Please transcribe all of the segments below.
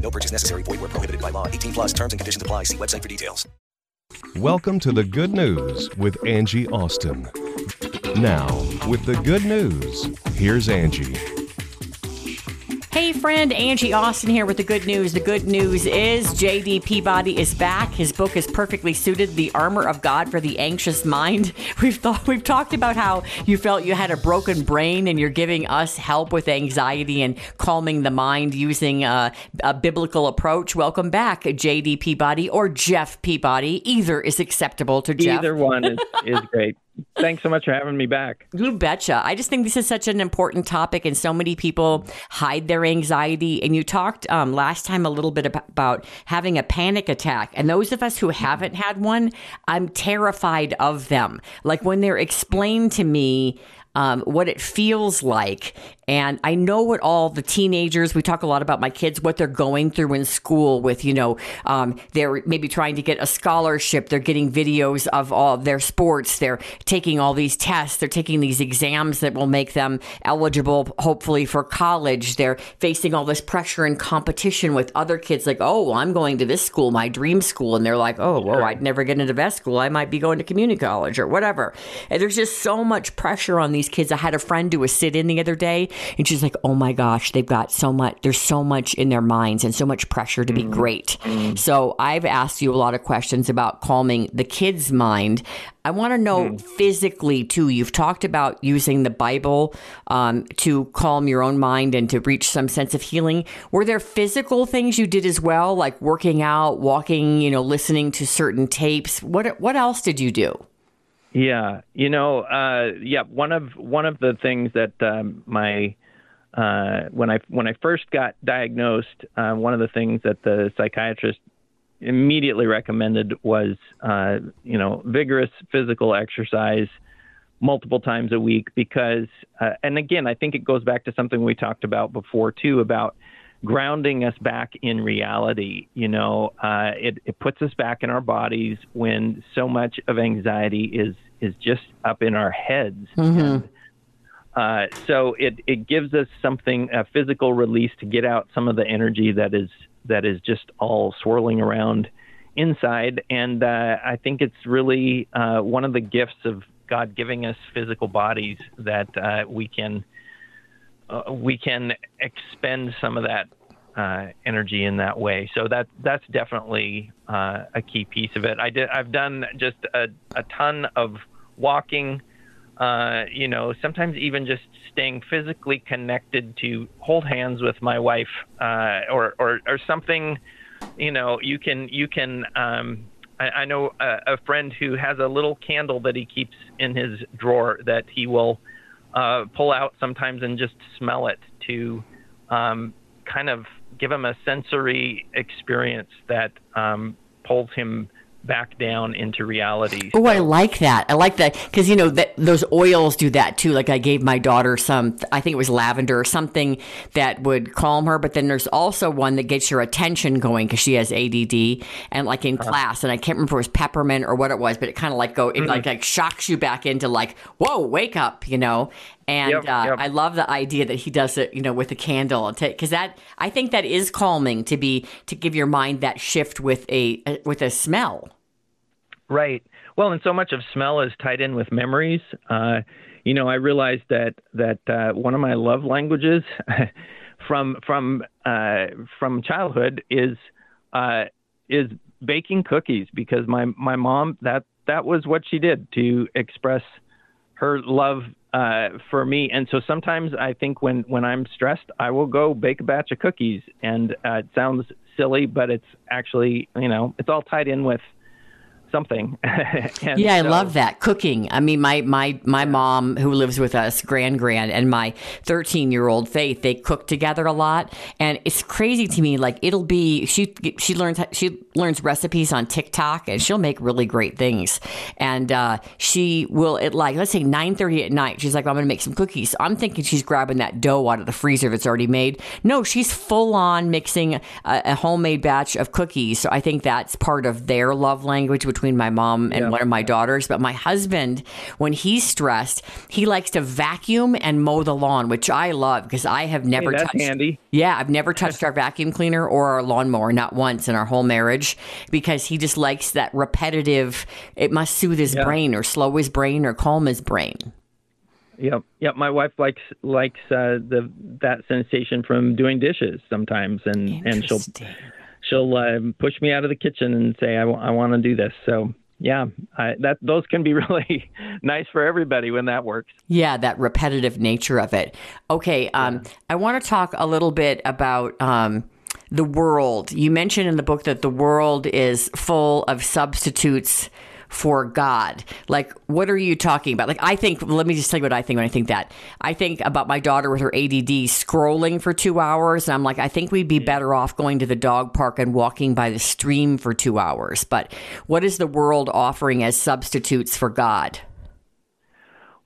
No purchase necessary. Void where prohibited by law. 18 plus terms and conditions apply. See website for details. Welcome to the good news with Angie Austin. Now, with the good news, here's Angie. Hey, friend, Angie Austin here with the good news. The good news is J.D. Peabody is back. His book is perfectly suited, "The Armor of God for the Anxious Mind." We've thought, we've talked about how you felt you had a broken brain, and you're giving us help with anxiety and calming the mind using a, a biblical approach. Welcome back, J.D. Peabody or Jeff Peabody. Either is acceptable to Jeff. Either one is, is great. Thanks so much for having me back. You betcha. I just think this is such an important topic, and so many people hide their anxiety. And you talked um, last time a little bit about having a panic attack. And those of us who haven't had one, I'm terrified of them. Like when they're explained to me, um, what it feels like. And I know what all the teenagers, we talk a lot about my kids, what they're going through in school with, you know, um, they're maybe trying to get a scholarship. They're getting videos of all their sports. They're taking all these tests. They're taking these exams that will make them eligible, hopefully, for college. They're facing all this pressure and competition with other kids, like, oh, I'm going to this school, my dream school. And they're like, oh, whoa, I'd never get into best school. I might be going to community college or whatever. And there's just so much pressure on these kids. I had a friend do a sit in the other day, and she's like, "Oh my gosh, they've got so much. There's so much in their minds and so much pressure to be mm. great." Mm. So I've asked you a lot of questions about calming the kid's mind. I want to know mm. physically too. You've talked about using the Bible um, to calm your own mind and to reach some sense of healing. Were there physical things you did as well, like working out, walking, you know, listening to certain tapes? What What else did you do? Yeah, you know, uh, yeah. One of one of the things that um, my uh, when I when I first got diagnosed, uh, one of the things that the psychiatrist immediately recommended was, uh, you know, vigorous physical exercise multiple times a week because, uh, and again, I think it goes back to something we talked about before too about grounding us back in reality. You know, uh, it, it puts us back in our bodies when so much of anxiety is is just up in our heads. And, uh, so it it gives us something a physical release to get out some of the energy that is that is just all swirling around inside. And uh, I think it's really uh, one of the gifts of God giving us physical bodies that uh, we can uh, we can expend some of that uh, energy in that way. So that that's definitely uh, a key piece of it. I did I've done just a, a ton of walking. Uh, you know, sometimes even just staying physically connected to hold hands with my wife, uh, or, or or something. You know, you can you can. Um, I, I know a, a friend who has a little candle that he keeps in his drawer that he will uh, pull out sometimes and just smell it to um, kind of give him a sensory experience that um, pulls him back down into reality. Oh, I like that. I like that because you know that those oils do that too. Like I gave my daughter some, I think it was lavender or something that would calm her. But then there's also one that gets your attention going because she has ADD and like in Uh-huh. class, and I can't remember if it was peppermint or what it was, but it kind of like go, it like like shocks you back into like, whoa, wake up, you know. And Yep, uh, yep. I love the idea that he does it, you know, with a candle, because that I think that is calming to be to give your mind that shift with a uh, with a smell. Right. Well, and so much of smell is tied in with memories. Uh, you know, I realized that that uh, one of my love languages from from uh, from childhood is uh, is baking cookies because my my mom that that was what she did to express her love uh, for me. And so sometimes I think when when I'm stressed, I will go bake a batch of cookies, and uh, it sounds silly, but it's actually you know it's all tied in with something. Yeah, I so- love that cooking. I mean, my my my mom who lives with us, grand grand, and my 13 year old Faith, they cook together a lot, and it's crazy to me. Like it'll be she she learns she learns recipes on TikTok, and she'll make really great things. And uh, she will at like let's say 9:30 at night. She's like, I'm gonna make some cookies. I'm thinking she's grabbing that dough out of the freezer that's already made. No, she's full on mixing a, a homemade batch of cookies. So I think that's part of their love language between my mom and one of my daughters. But my husband, when he's stressed, he likes to vacuum and mow the lawn, which I love because I have never that's touched. handy. Yeah, I've never touched our vacuum cleaner or our lawnmower, not once in our whole marriage, because he just likes that repetitive. It must soothe his Yeah. brain or slow his brain or calm his brain. Yep, yep. My wife likes likes uh, the that sensation from doing dishes sometimes, and and she'll. She'll um, push me out of the kitchen and say I want to do this. So yeah, I, that those can be really nice for everybody when that works. Yeah, that repetitive nature of it. Okay, um, I want to talk a little bit about um, the world. You mentioned in the book that the world is full of substitutes for God. Like, what are you talking about? Like, I think, let me just tell you what I think when I think that. I think about my daughter with her ADD scrolling for two hours. And I'm like, I think we'd be better off going to the dog park and walking by the stream for two hours. But what is the world offering as substitutes for God?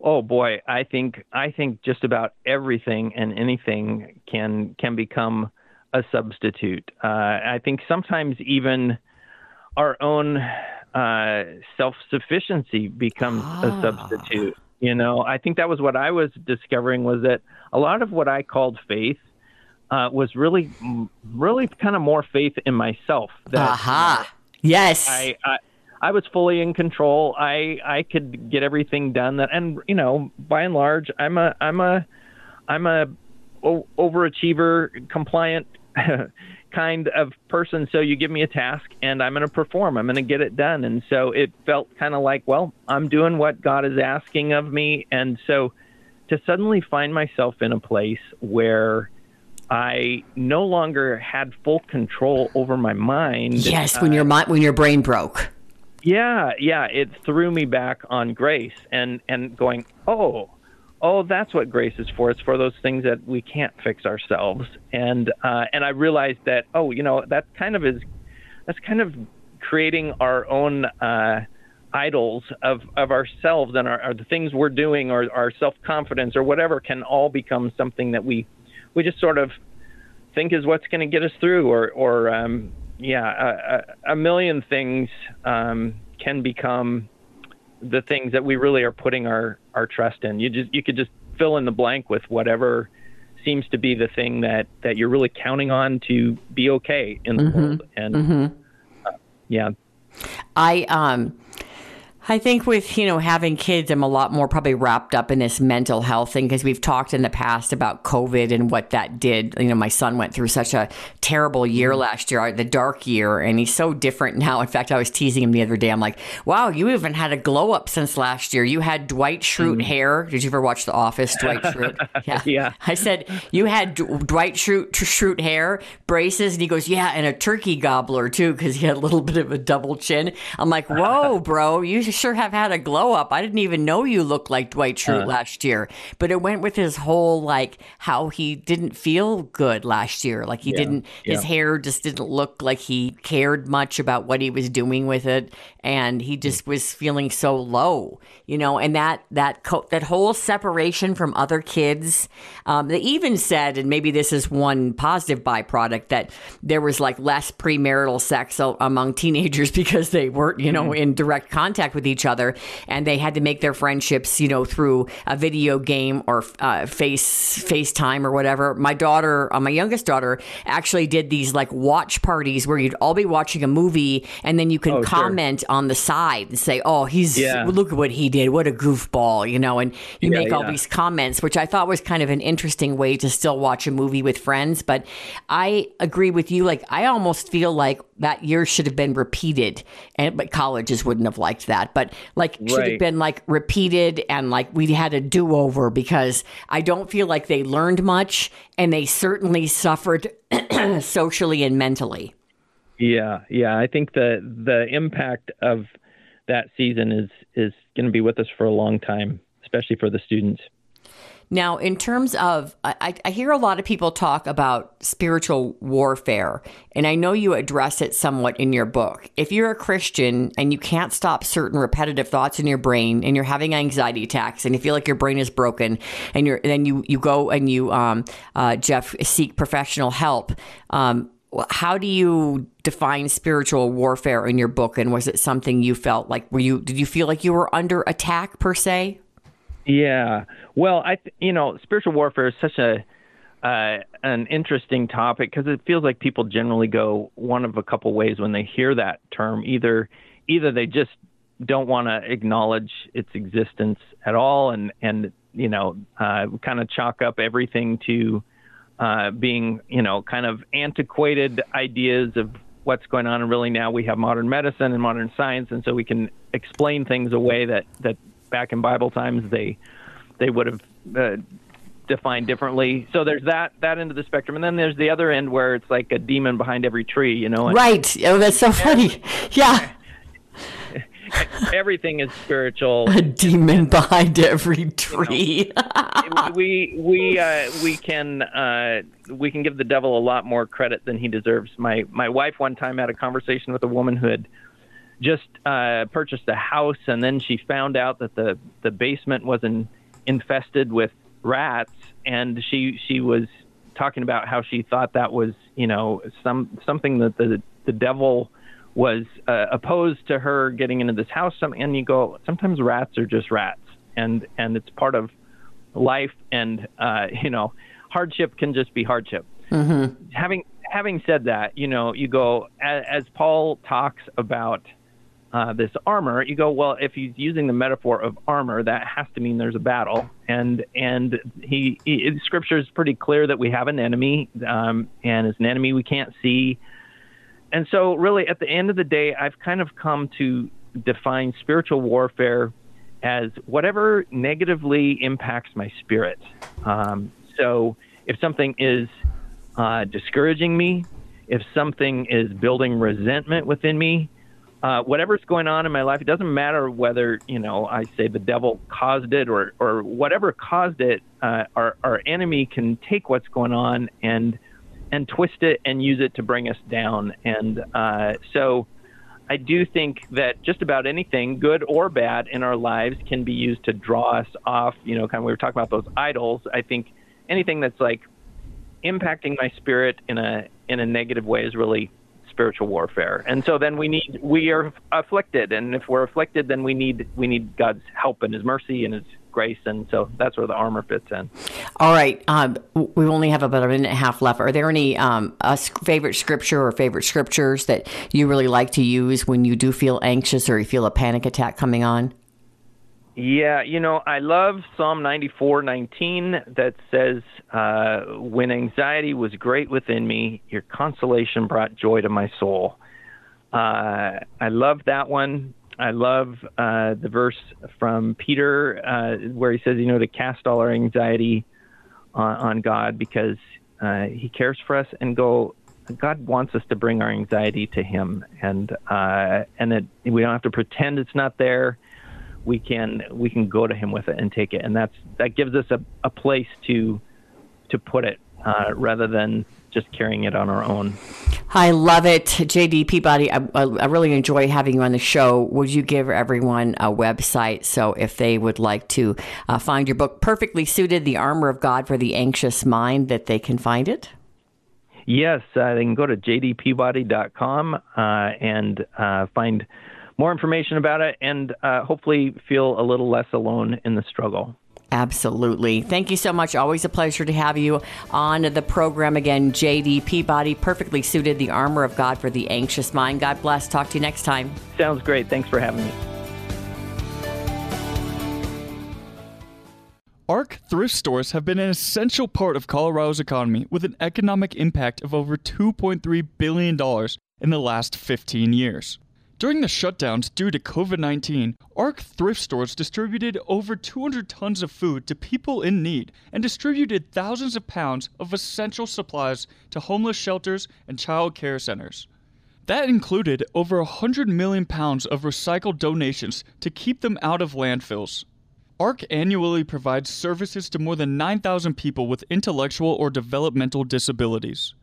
Oh boy, I think I think just about everything and anything can can become a substitute. Uh, I think sometimes even our own uh, self sufficiency becomes a substitute. You know, I think that was what I was discovering was that a lot of what I called faith uh, was really, really kind of more faith in myself. That Aha. Yes. I, I I was fully in control. I I could get everything done that and you know, by and large, I'm a I'm a I'm a o- overachiever, compliant kind of person. So you give me a task and I'm going to perform. I'm going to get it done. And so it felt kind of like, well, I'm doing what God is asking of me. And so to suddenly find myself in a place where I no longer had full control over my mind. Yes, when your mind, when your brain broke. Yeah, yeah, it threw me back on grace and and going, "Oh, oh, that's what grace is for. It's for those things that we can't fix ourselves." And uh and I realized that, oh, you know, that kind of is that's kind of creating our own uh idols of of ourselves and our, our the things we're doing or our self-confidence or whatever can all become something that we we just sort of think is what's going to get us through or or um yeah a, a, a million things um can become the things that we really are putting our our trust in. You just you could just fill in the blank with whatever seems to be the thing that that you're really counting on to be okay in the world. And uh, yeah. I um I think with, you know, having kids, I'm a lot more probably wrapped up in this mental health thing because we've talked in the past about COVID and what that did. You know, my son went through such a terrible year mm-hmm. last year, the dark year, and he's so different now. In fact, I was teasing him the other day. I'm like, wow, you haven't had a glow up since last year. You had Dwight Schrute mm-hmm. hair. Did you ever watch The Office, Dwight Schrute? Yeah. Yeah. I said, you had D- Dwight Schrute, Schrute hair, braces, and he goes, yeah, and a turkey gobbler too, because he had a little bit of a double chin. I'm like, whoa, bro, you sure have had a glow up. I didn't even know you looked like Dwight Schrute uh. last year. But it went with his whole, like, how he didn't feel good last year. Like, he didn't, his hair just didn't look like he cared much about what he was doing with it. And he just was feeling so low, you know, and that, that, co- that whole separation from other kids. Um, they even said, and maybe this is one positive byproduct, that there was like less premarital sex among teenagers because they weren't, you know, in direct contact with each other and they had to make their friendships, you know, through a video game or uh, face FaceTime or whatever. My daughter, uh, my youngest daughter, actually did these like watch parties where you'd all be watching a movie and then you can Oh, sure. On the side and say, "Oh, he's Yeah. look at what he did. What a goofball," you know, and you Yeah, make all these comments, which I thought was kind of an interesting way to still watch a movie with friends. But I agree with you. Like, I almost feel like that year should have been repeated, and but colleges wouldn't have liked that. But like, should have been like repeated, and like we had a do over because I don't feel like they learned much, and they certainly suffered socially and mentally. Yeah, yeah. I think the the impact of that season is is going to be with us for a long time, especially for the students. Now, in terms of, I, I, hear a lot of people talk about spiritual warfare, and I know you address it somewhat in your book. If you're a Christian and you can't stop certain repetitive thoughts in your brain, and you're having anxiety attacks, and you feel like your brain is broken, and you're then you you go and you, um, uh, Jeff, seek professional help. Um, how do you define spiritual warfare in your book, and was it something you felt like? Were you did you feel like you were under attack per se? Yeah. Well, I you know, spiritual warfare is such a uh, an interesting topic because it feels like people generally go one of a couple ways when they hear that term. Either either they just don't want to acknowledge its existence at all, and and you know, uh, kind of chalk up everything to uh, being you know kind of antiquated ideas of what's going on. And really now we have modern medicine and modern science, and so we can explain things away that that back in Bible times they they would have uh, defined differently. So there's that that end of the spectrum, and then there's the other end where it's like a demon behind every tree, you know. And, right. Oh, that's so funny. Yeah. Everything is spiritual. A demon behind every tree. You know, we we uh, we can uh, we can give the devil a lot more credit than he deserves. My my wife one time had a conversation with a woman who had just uh, purchased a house, and then she found out that the the basement was in, infested with rats, and she she was talking about how she thought that was you know some something that the the devil was uh, opposed to her getting into this house. And you go, sometimes rats are just rats, and and it's part of life, and uh, you know, hardship can just be hardship. Mm-hmm. Having having said that, you know, you go as, as Paul talks about uh, this armor, you go, well, if he's using the metaphor of armor, that has to mean there's a battle, and and he, he Scripture is pretty clear that we have an enemy, um, and it's an enemy we can't see, and so really at the end of the day, I've kind of come to define spiritual warfare as whatever negatively impacts my spirit. Um, so if something is uh, discouraging me, if something is building resentment within me, uh, whatever's going on in my life, it doesn't matter whether you know I say the devil caused it or or whatever caused it. Uh, our our enemy can take what's going on and and twist it and use it to bring us down. And uh, so, I do think that just about anything, good or bad, in our lives can be used to draw us off. You know, kind of we were talking about those idols. I think anything that's like impacting my spirit in a in a negative way is really spiritual warfare. And so then we need we are afflicted, and if we're afflicted, then we need we need God's help and His mercy and His grace, and so that's where the armor fits in. All right, um, we only have about a minute and a half left. Are there any um, favorite scripture or favorite scriptures that you really like to use when you do feel anxious or you feel a panic attack coming on? Yeah, you know, I love Psalm 94:19 that says, uh, "When anxiety was great within me, your consolation brought joy to my soul." Uh, I love that one. I love uh, the verse from Peter uh, where he says, "You know, to cast all our anxiety on, on God because uh, He cares for us." And go, God wants us to bring our anxiety to Him, and uh, and that we don't have to pretend it's not there we can we can go to him with it and take it, and that's that gives us a, a place to to put it uh, rather than just carrying it on our own. I love it, JD Peabody. I, I, really enjoy having you on the show. Would you give everyone a website so if they would like to uh, find your book, perfectly suited, "The Armor of God for the Anxious Mind," that they can find it? Yes, uh, they can go to jdpeabody.com uh, and uh, find more information about it and uh, hopefully feel a little less alone in the struggle. Absolutely. Thank you so much. Always a pleasure to have you on the program again. JD Peabody, perfectly suited the armor of God for the anxious mind. God bless. Talk to you next time. Sounds great. Thanks for having me. ARC thrift stores have been an essential part of Colorado's economy with an economic impact of over $2.3 billion in the last 15 years. During the shutdowns due to COVID 19, ARC thrift stores distributed over 200 tons of food to people in need and distributed thousands of pounds of essential supplies to homeless shelters and child care centers. That included over 100 million pounds of recycled donations to keep them out of landfills. ARC annually provides services to more than 9,000 people with intellectual or developmental disabilities.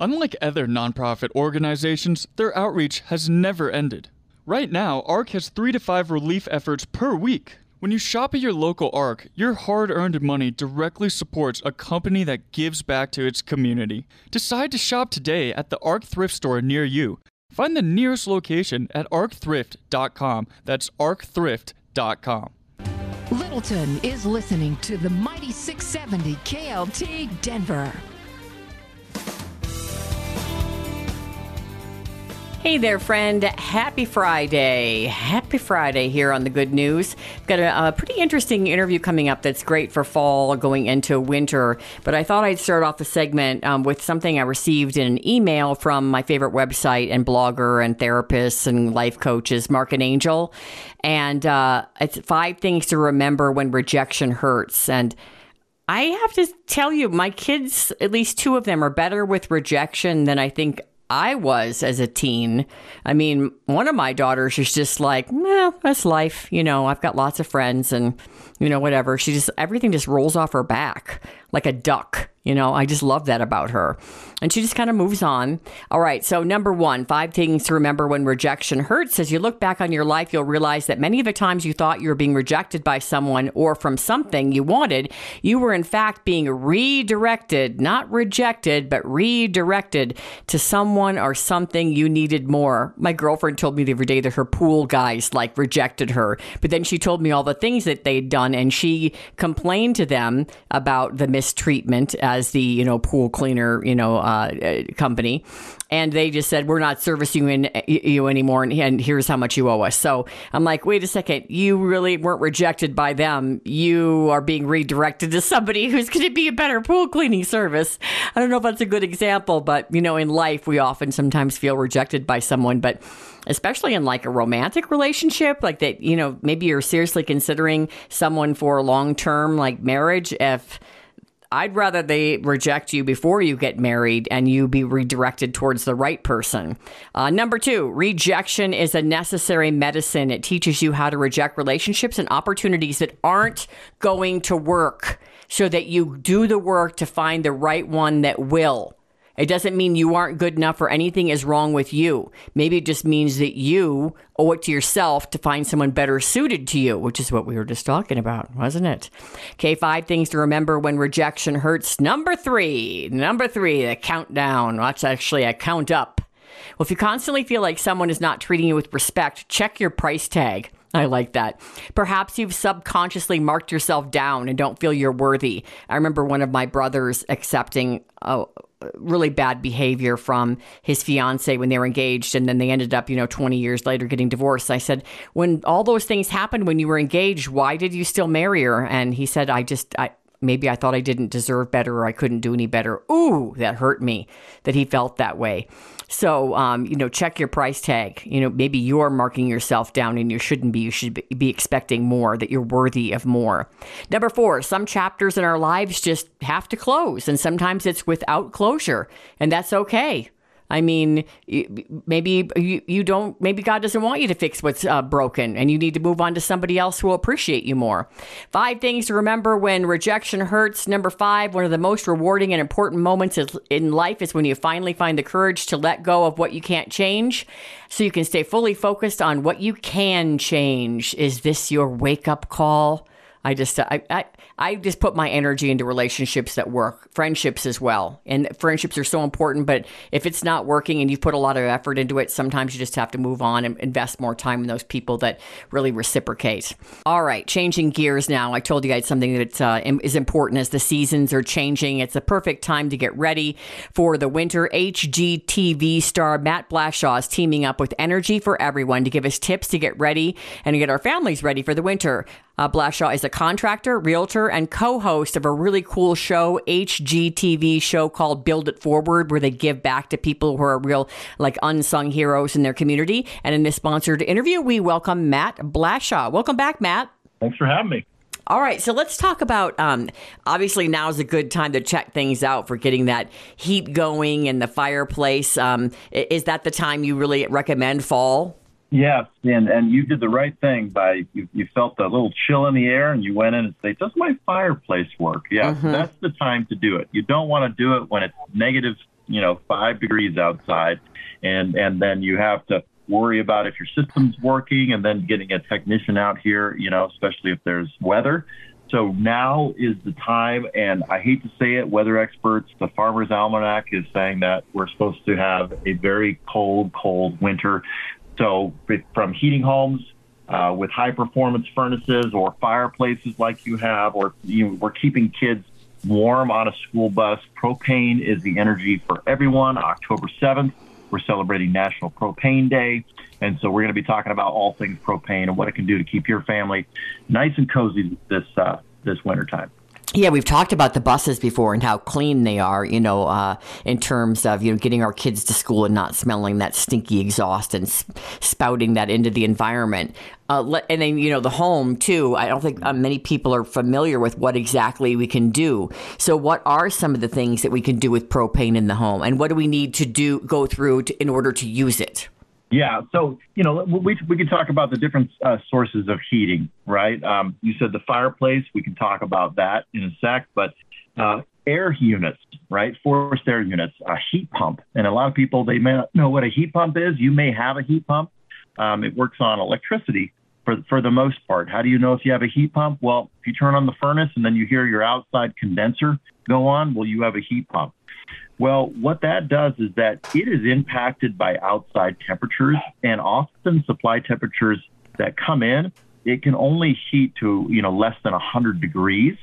Unlike other nonprofit organizations, their outreach has never ended. Right now, ARC has three to five relief efforts per week. When you shop at your local ARC, your hard earned money directly supports a company that gives back to its community. Decide to shop today at the ARC thrift store near you. Find the nearest location at arcthrift.com. That's arcthrift.com. Littleton is listening to the Mighty 670 KLTT Denver. Hey there, friend. Happy Friday. Happy Friday here on the Good News. Got a, a, pretty interesting interview coming up that's great for fall going into winter. But I thought I'd start off the segment um, with something I received in an email from my favorite website and blogger and therapist and life coaches, Marc and Angel. And uh, it's five things to remember when rejection hurts. And I have to tell you, my kids, at least two of them, are better with rejection than I think I was as a teen. I mean, one of my daughters is just like, well, that's life. You know, I've got lots of friends and, you know, whatever. She just, everything just rolls off her back like a duck. You know, I just love that about her. And she just kind of moves on. All right. So, number one, five things to remember when rejection hurts. As you look back on your life, you'll realize that many of the times you thought you were being rejected by someone or from something you wanted, you were in fact being redirected, not rejected, but redirected to someone or something you needed more. My girlfriend told me the other day that her pool guys like rejected her, but then she told me all the things that they'd done and she complained to them about the mistreatment as the, you know, pool cleaner, you know, uh, uh, company, and they just said we're not servicing you, in, you anymore, and, and here's how much you owe us. So I'm like, wait a second, you really weren't rejected by them. You are being redirected to somebody who's going to be a better pool cleaning service. I don't know if that's a good example, but you know, in life we often sometimes feel rejected by someone, but especially in like a romantic relationship, like that, you know, maybe you're seriously considering someone for long term, like marriage, if I'd rather they reject you before you get married and you be redirected towards the right person. Uh, number two, rejection is a necessary medicine. It teaches you how to reject relationships and opportunities that aren't going to work so that you do the work to find the right one that will. It doesn't mean you aren't good enough or anything is wrong with you. Maybe it just means that you owe it to yourself to find someone better suited to you, which is what we were just talking about, wasn't it? Okay, five things to remember when rejection hurts. Number three, number three, the countdown. That's actually a count up. Well, if you constantly feel like someone is not treating you with respect, check your price tag. I like that. Perhaps you've subconsciously marked yourself down and don't feel you're worthy. I remember one of my brothers accepting a, really bad behavior from his fiance when they were engaged and then they ended up you know 20 years later getting divorced i said when all those things happened when you were engaged why did you still marry her and he said i just i maybe I thought I didn't deserve better or I couldn't do any better. Ooh, that hurt me that he felt that way. So, um, you know, check your price tag. You know, maybe you're marking yourself down and you shouldn't be. You should be expecting more, that you're worthy of more. Number four, some chapters in our lives just have to close, and sometimes it's without closure, and that's okay. I mean, maybe you, you don't, maybe God doesn't want you to fix what's uh, broken and you need to move on to somebody else who will appreciate you more. Five things to remember when rejection hurts. Number five, one of the most rewarding and important moments in life is when you finally find the courage to let go of what you can't change so you can stay fully focused on what you can change. Is this your wake up call? I just, I, I, I just put my energy into relationships that work, friendships as well. And friendships are so important, but if it's not working and you've put a lot of effort into it, sometimes you just have to move on and invest more time in those people that really reciprocate. All right, changing gears now. I told you guys something that uh, is important as the seasons are changing. It's a perfect time to get ready for the winter. HGTV star Matt Blashaw is teaming up with Energy for Everyone to give us tips to get ready and to get our families ready for the winter. Uh, Blashaw is a contractor, realtor, and co host of a really cool show, HGTV show called Build It Forward, where they give back to people who are real, like unsung heroes in their community. And in this sponsored interview, we welcome Matt Blashaw. Welcome back, Matt. Thanks for having me. All right, so let's talk about. Um, obviously, now is a good time to check things out for getting that heat going in the fireplace. Um, is that the time you really recommend fall? Yes, and and you did the right thing by you, you felt a little chill in the air and you went in and say, "Does my fireplace work?" Yes, mm-hmm. that's the time to do it. You don't want to do it when it's negative, you know, five degrees outside, and and then you have to worry about if your system's working and then getting a technician out here, you know, especially if there's weather. So now is the time, and I hate to say it, weather experts, the Farmer's Almanac is saying that we're supposed to have a very cold, cold winter. So from heating homes uh, with high performance furnaces or fireplaces like you have, or you know, we're keeping kids warm on a school bus. Propane is the energy for everyone. October 7th, we're celebrating National Propane Day. And so we're going to be talking about all things propane and what it can do to keep your family nice and cozy this uh, this wintertime. Yeah, we've talked about the buses before and how clean they are, you know, uh, in terms of, you know, getting our kids to school and not smelling that stinky exhaust and spouting that into the environment. Uh, and then, you know, the home, too. I don't think uh, many people are familiar with what exactly we can do. So, what are some of the things that we can do with propane in the home? And what do we need to do, go through to, in order to use it? Yeah, so you know we we could talk about the different uh, sources of heating, right? Um, you said the fireplace. We can talk about that in a sec, but uh, air units, right? Forced air units, a heat pump, and a lot of people they may not know what a heat pump is. You may have a heat pump. Um, it works on electricity for for the most part. How do you know if you have a heat pump? Well, if you turn on the furnace and then you hear your outside condenser go on, well, you have a heat pump. Well, what that does is that it is impacted by outside temperatures and often supply temperatures that come in, it can only heat to, you know, less than 100 degrees.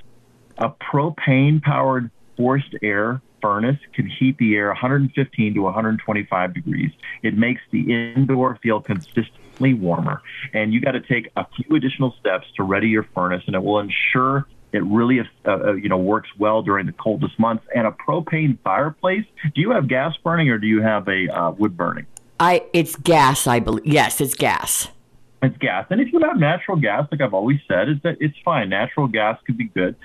A propane powered forced air furnace can heat the air 115 to 125 degrees. It makes the indoor feel consistently warmer. And you got to take a few additional steps to ready your furnace, and it will ensure it really, uh, uh, you know, works well during the coldest months. And a propane fireplace. Do you have gas burning or do you have a uh, wood burning? I It's gas, I believe. Yes, it's gas. It's gas. And if you have natural gas, like I've always said, is that it's fine. Natural gas could be good.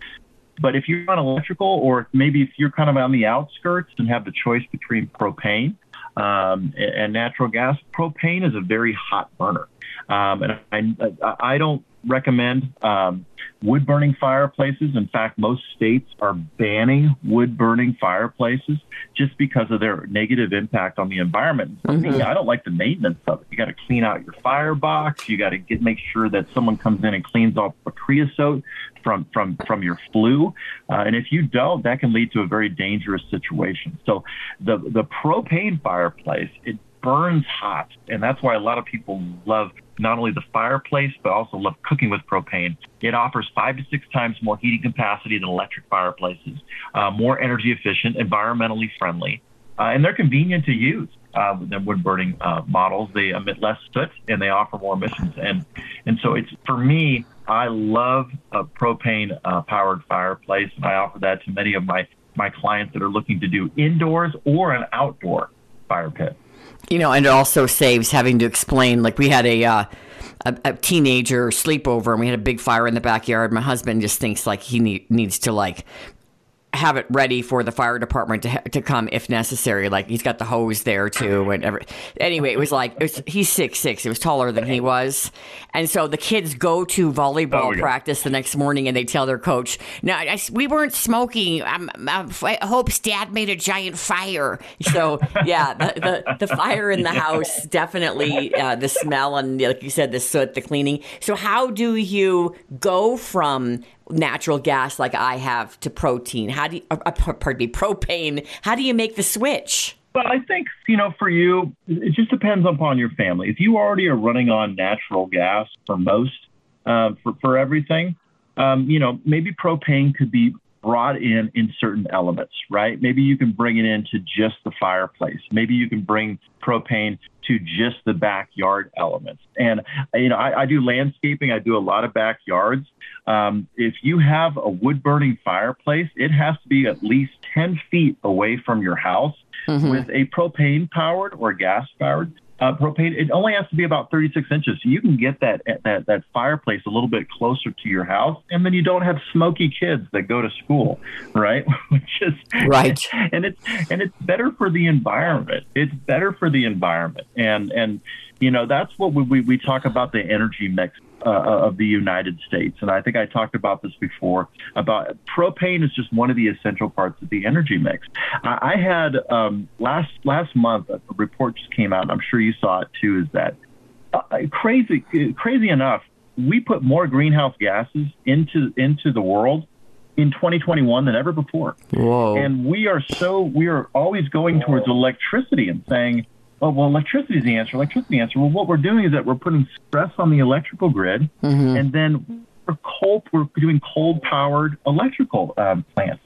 But if you're on electrical, or maybe if you're kind of on the outskirts and have the choice between propane um, and, and natural gas, propane is a very hot burner. Um, and I, I don't recommend um, wood burning fireplaces. In fact, most states are banning wood burning fireplaces just because of their negative impact on the environment. For me, I don't like the maintenance of it. You got to clean out your firebox. You got to get make sure that someone comes in and cleans off the creosote from from from your flue. Uh, and if you don't, that can lead to a very dangerous situation. So the the propane fireplace it burns hot, and that's why a lot of people love not only the fireplace but also love cooking with propane. It offers five to six times more heating capacity than electric fireplaces, uh, more energy efficient, environmentally friendly, uh, and they're convenient to use. Uh, than wood burning uh, models, they emit less soot and they offer more emissions. And and so it's for me, I love a propane uh, powered fireplace, and I offer that to many of my my clients that are looking to do indoors or an outdoor fire pit. You know, and it also saves having to explain. Like we had a, uh, a a teenager sleepover, and we had a big fire in the backyard. My husband just thinks like he need, needs to like have it ready for the fire department to ha- to come if necessary. Like he's got the hose there too, and every, anyway, it was like it was, he's six six. It was taller than he was, and so the kids go to volleyball Oh, practice the next morning, and they tell their coach, "No, I we weren't smoking. I'm, I'm, I hope's dad made a giant fire." So yeah, the the, the fire in the house definitely uh, the smell and like you said, the soot, the cleaning. So how do you go from natural gas like I have to protein? How do you, uh, uh, pardon me, propane? How do you make the switch? Well, I think, you know, for you, it just depends upon your family. If you already are running on natural gas for most, uh, for, for everything, um, you know, maybe propane could be brought in in certain elements, right? Maybe you can bring it into just the fireplace. Maybe you can bring propane to just the backyard elements. And, you know, I, I do landscaping, I do a lot of backyards. Um, if you have a wood burning fireplace, it has to be at least 10 feet away from your house with a propane powered or gas powered uh, propane, it only has to be about 36 inches. So you can get that, that, that fireplace a little bit closer to your house. And then you don't have smoky kids that go to school, right? Which is right. And it's, and it's better for the environment. It's better for the environment. And, and, you know, that's what we, we, we talk about the energy mix uh, of the United States. And I think I talked about this before about propane is just one of the essential parts of the energy mix. I, I had um, last last month a report just came out, and I'm sure you saw it too. Is that uh, crazy? Crazy enough, we put more greenhouse gases into into the world in 2021 than ever before. Whoa. And we are so we are always going towards electricity and saying oh, well, electricity is the answer. Electricity is the answer. Well, what we're doing is that we're putting stress on the electrical grid, mm-hmm. and then we're coal, we're doing coal-powered electrical um, plants.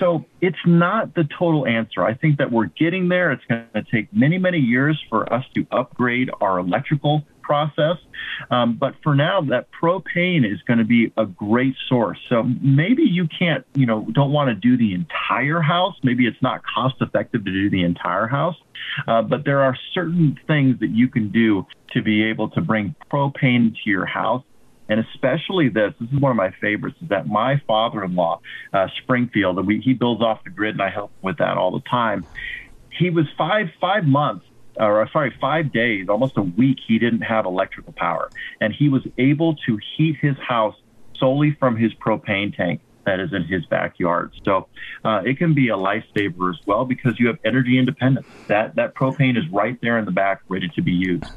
So it's not the total answer. I think that we're getting there. It's going to take many, many years for us to upgrade our electrical process. Um, but for now, that propane is going to be a great source. So maybe you can't, you know, don't want to do the entire house. Maybe it's not cost effective to do the entire house. Uh, but there are certain things that you can do to be able to bring propane to your house. And especially this, this is one of my favorites, is that my father-in-law, uh, Springfield, and we, he builds off the grid and I help with that all the time. He was five, five months or sorry, five days, almost a week, he didn't have electrical power. And he was able to heat his house solely from his propane tank that is in his backyard. So uh, it can be a lifesaver as well because you have energy independence. That that propane is right there in the back, ready to be used.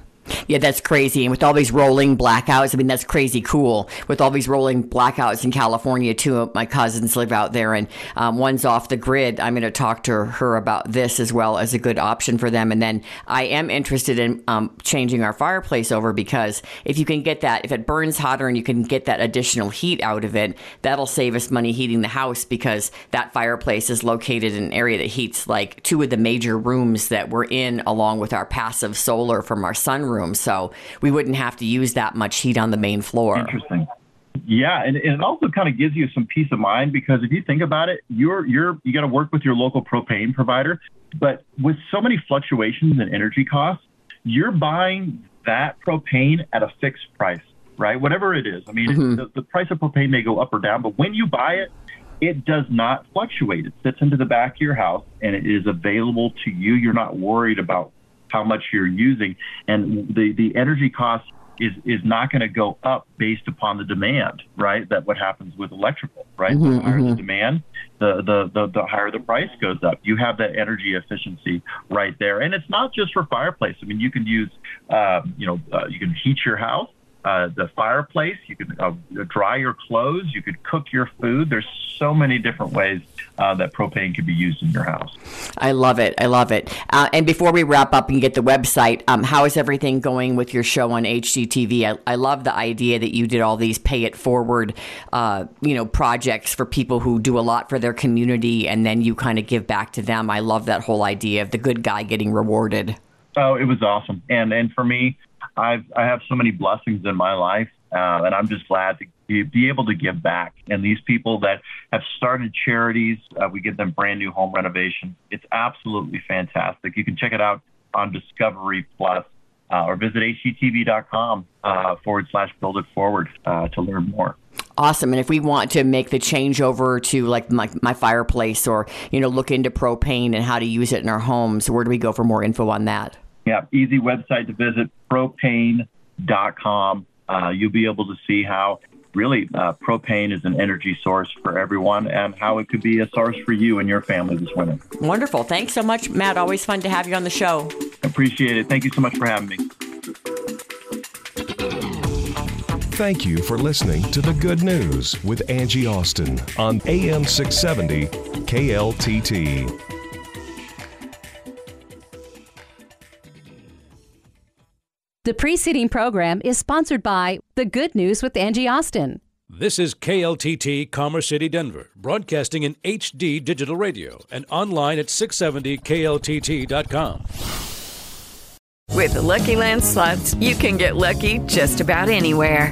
Yeah, that's crazy. And with all these rolling blackouts, I mean, that's crazy cool. With all these rolling blackouts in California, two of my cousins live out there, and um, one's off the grid. I'm going to talk to her about this as well as a good option for them. And then I am interested in um, changing our fireplace over because if you can get that, if it burns hotter and you can get that additional heat out of it, that'll save us money heating the house because that fireplace is located in an area that heats like two of the major rooms that we're in, along with our passive solar from our sunroom room, so we wouldn't have to use that much heat on the main floor. Interesting. Yeah, and, and it also kind of gives you some peace of mind because if you think about it, you're you're you got to work with your local propane provider, but with so many fluctuations in energy costs, you're buying that propane at a fixed price, right? Whatever it is. I mean, mm-hmm. the, the price of propane may go up or down, but when you buy it, it does not fluctuate. It sits into the back of your house and it is available to you. You're not worried about how much you're using, and the the energy cost is is not going to go up based upon the demand, right? That what happens with electrical, right? Mm-hmm, the higher mm-hmm. the demand, the, the the the higher the price goes up. You have that energy efficiency right there, and it's not just for fireplace. I mean, you can use, um, you know, uh, you can heat your house uh, the fireplace. You can uh, dry your clothes. You could cook your food. There's so many different ways uh, that propane can be used in your house. I love it. I love it. Uh, and before we wrap up and get the website, um, how is everything going with your show on HGTV? I, I love the idea that you did all these pay it forward, uh, you know, projects for people who do a lot for their community, and then you kind of give back to them. I love that whole idea of the good guy getting rewarded. Oh, it was awesome. And and for me, I've I have so many blessings in my life, uh, and I'm just glad to be, able to give back. And these people that have started charities, uh, we give them brand new home renovation. It's absolutely fantastic. You can check it out on Discovery Plus, uh, or visit hgtv.com uh, forward slash build it forward uh, to learn more. Awesome. And if we want to make the change over to like my, my fireplace or, you know, look into propane and how to use it in our homes, where do we go for more info on that? Yeah, easy website to visit, propane.com. Uh, you'll be able to see how really uh, propane is an energy source for everyone and how it could be a source for you and your family this winter. Wonderful. Thanks so much, Matt. Always fun to have you on the show. Appreciate it. Thank you so much for having me. Thank you for listening to The Good News with Angie Austin on AM 670 KLTT. The preceding program is sponsored by The Good News with Angie Austin. This is KLTT Commerce City, Denver, broadcasting in HD digital radio and online at 670kltt.com. With the Lucky Land slots, you can get lucky just about anywhere.